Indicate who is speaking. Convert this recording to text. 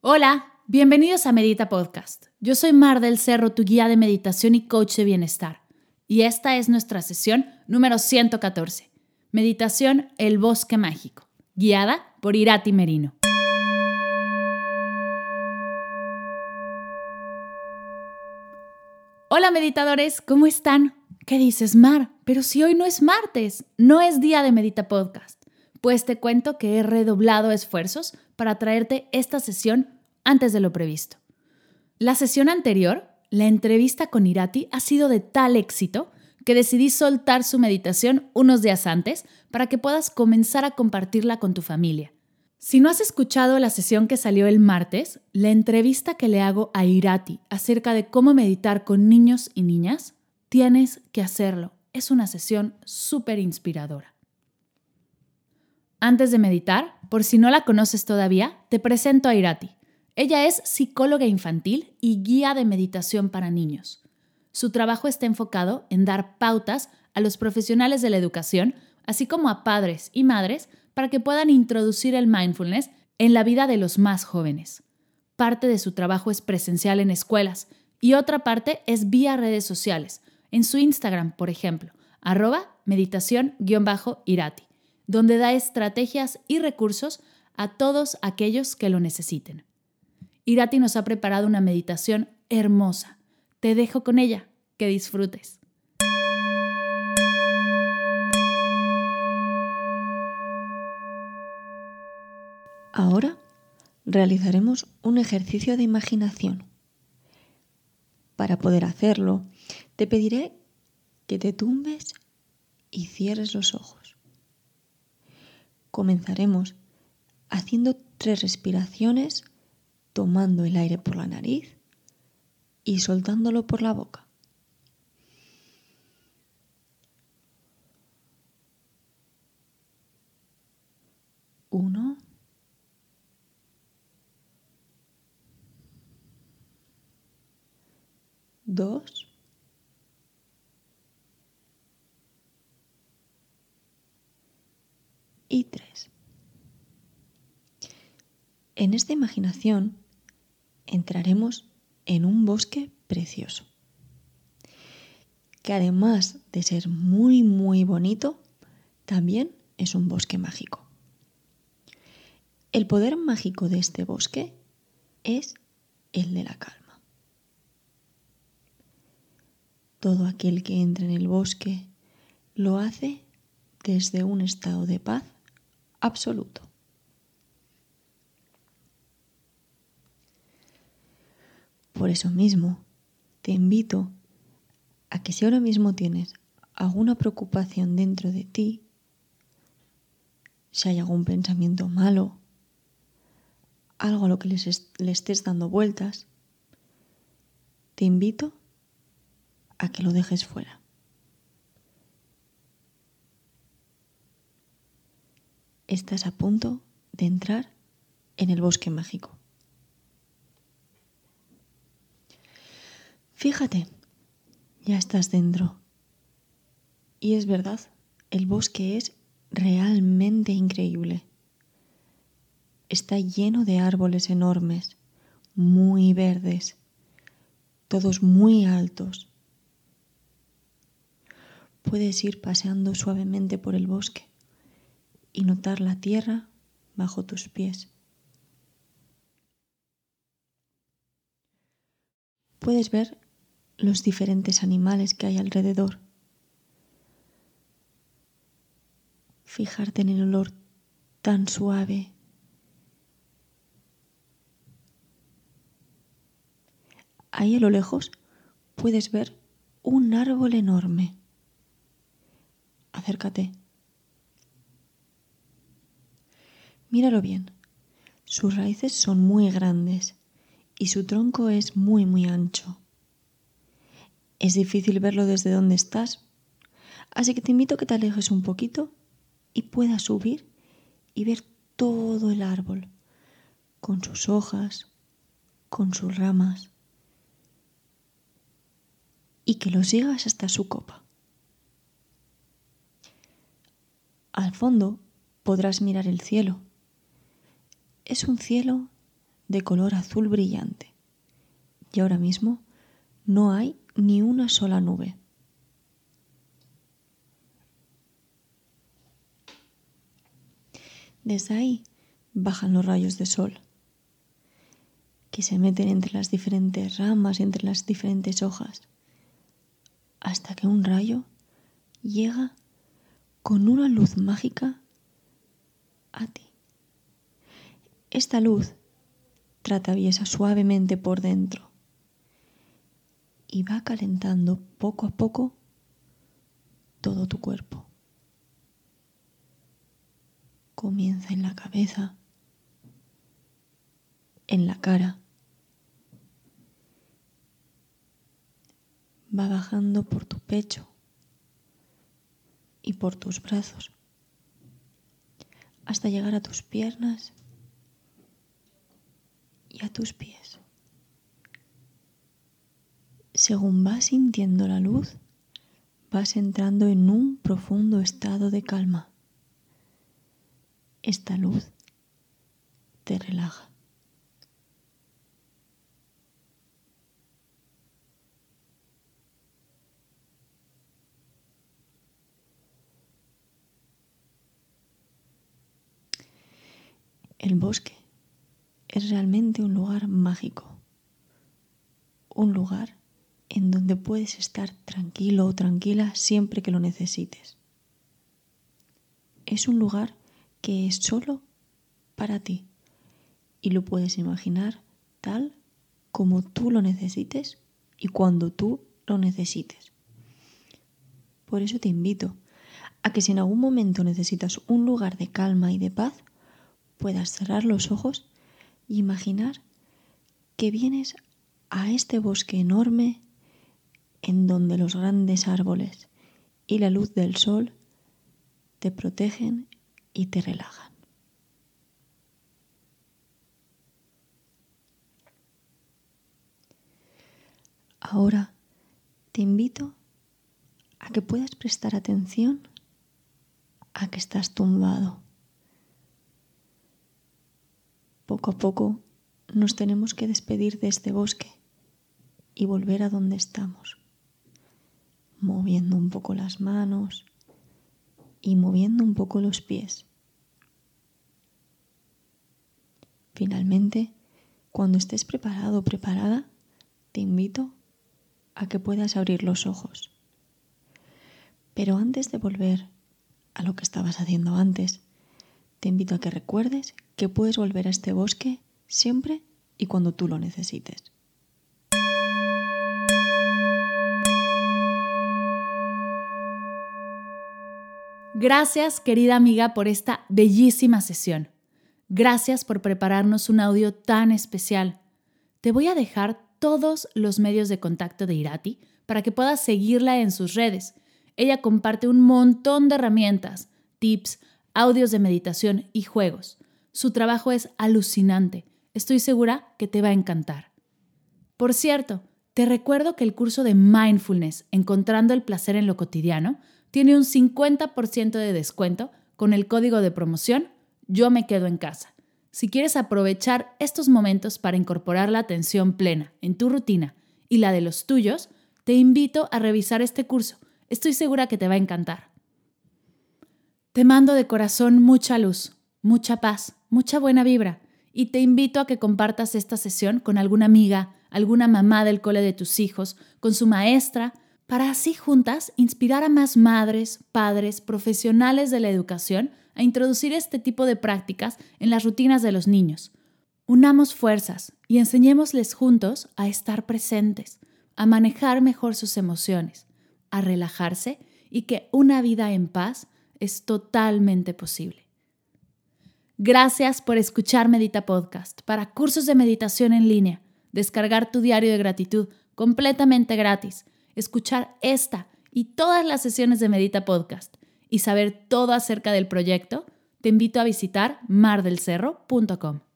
Speaker 1: Hola, bienvenidos a Medita Podcast. Yo soy Mar del Cerro, tu guía de meditación y coach de bienestar. Y esta es nuestra sesión número 114. Meditación El Bosque Mágico, guiada por Irati Merino. Hola meditadores, ¿cómo están? ¿Qué dices, Mar? Pero si hoy no es martes, no es día de Medita Podcast. Pues te cuento que he redoblado esfuerzos para traerte esta sesión antes de lo previsto. La sesión anterior, la entrevista con Irati, ha sido de tal éxito que decidí soltar su meditación unos días antes para que puedas comenzar a compartirla con tu familia. Si no has escuchado la sesión que salió el martes, la entrevista que le hago a Irati acerca de cómo meditar con niños y niñas, tienes que hacerlo. Es una sesión súper inspiradora. Antes de meditar, por si no la conoces todavía, te presento a Irati. Ella es psicóloga infantil y guía de meditación para niños. Su trabajo está enfocado en dar pautas a los profesionales de la educación, así como a padres y madres, para que puedan introducir el mindfulness en la vida de los más jóvenes. Parte de su trabajo es presencial en escuelas y otra parte es vía redes sociales, en su Instagram, por ejemplo, arroba meditación-irati donde da estrategias y recursos a todos aquellos que lo necesiten. Irati nos ha preparado una meditación hermosa. Te dejo con ella. Que disfrutes.
Speaker 2: Ahora realizaremos un ejercicio de imaginación. Para poder hacerlo, te pediré que te tumbes y cierres los ojos. Comenzaremos haciendo tres respiraciones, tomando el aire por la nariz y soltándolo por la boca. Uno. Dos. Y 3. En esta imaginación entraremos en un bosque precioso, que además de ser muy, muy bonito, también es un bosque mágico. El poder mágico de este bosque es el de la calma. Todo aquel que entra en el bosque lo hace desde un estado de paz absoluto. Por eso mismo, te invito a que si ahora mismo tienes alguna preocupación dentro de ti, si hay algún pensamiento malo, algo a lo que le estés dando vueltas, te invito a que lo dejes fuera. Estás a punto de entrar en el bosque mágico. Fíjate, ya estás dentro. Y es verdad, el bosque es realmente increíble. Está lleno de árboles enormes, muy verdes, todos muy altos. Puedes ir paseando suavemente por el bosque y notar la tierra bajo tus pies. Puedes ver los diferentes animales que hay alrededor. Fijarte en el olor tan suave. Ahí a lo lejos puedes ver un árbol enorme. Acércate. Míralo bien. Sus raíces son muy grandes y su tronco es muy, muy ancho. Es difícil verlo desde donde estás, así que te invito a que te alejes un poquito y puedas subir y ver todo el árbol, con sus hojas, con sus ramas, y que lo sigas hasta su copa. Al fondo podrás mirar el cielo es un cielo de color azul brillante. Y ahora mismo no hay ni una sola nube. Desde ahí bajan los rayos de sol, que se meten entre las diferentes ramas entre las diferentes hojas, hasta que un rayo llega con una luz mágica a ti. Esta luz te suavemente por dentro y va calentando poco a poco todo tu cuerpo. Comienza en la cabeza, en la cara, va bajando por tu pecho y por tus brazos hasta llegar a tus piernas y a tus pies. Según vas sintiendo la luz, vas entrando en un profundo estado de calma. Esta luz te relaja. El bosque es realmente un lugar mágico, un lugar en donde puedes estar tranquilo o tranquila siempre que lo necesites. Es un lugar que es solo para ti y lo puedes imaginar tal como tú lo necesites y cuando tú lo necesites. Por eso te invito a que si en algún momento necesitas un lugar de calma y de paz, puedas cerrar los ojos imaginar que vienes a este bosque enorme en donde los grandes árboles y la luz del sol te protegen y te relajan. Ahora te invito a que puedas prestar atención a que estás tumbado. Poco a poco nos tenemos que despedir de este bosque y volver a donde estamos, moviendo un poco las manos y moviendo un poco los pies. Finalmente, cuando estés preparado o preparada, te invito a que puedas abrir los ojos. Pero antes de volver a lo que estabas haciendo antes, te invito a que recuerdes que puedes volver a este bosque siempre y cuando tú lo necesites.
Speaker 1: Gracias, querida amiga, por esta bellísima sesión. Gracias por prepararnos un audio tan especial. Te voy a dejar todos los medios de contacto de Irati para que puedas seguirla en sus redes. Ella comparte un montón de herramientas, tips, audios de meditación y juegos. Su trabajo es alucinante. Estoy segura que te va a encantar. Por cierto, te recuerdo que el curso de Mindfulness, Encontrando el Placer en lo Cotidiano, tiene un 50% de descuento con el código de promoción Yo me quedo en casa. Si quieres aprovechar estos momentos para incorporar la atención plena en tu rutina y la de los tuyos, te invito a revisar este curso. Estoy segura que te va a encantar. Te mando de corazón mucha luz, mucha paz, mucha buena vibra y te invito a que compartas esta sesión con alguna amiga, alguna mamá del cole de tus hijos, con su maestra, para así juntas inspirar a más madres, padres, profesionales de la educación a introducir este tipo de prácticas en las rutinas de los niños. Unamos fuerzas y enseñémosles juntos a estar presentes, a manejar mejor sus emociones, a relajarse y que una vida en paz es totalmente posible. Gracias por escuchar Medita Podcast. Para cursos de meditación en línea, descargar tu diario de gratitud completamente gratis escuchar esta y todas las sesiones de Medita Podcast y saber todo acerca del proyecto, te invito a visitar mardelcerro.com.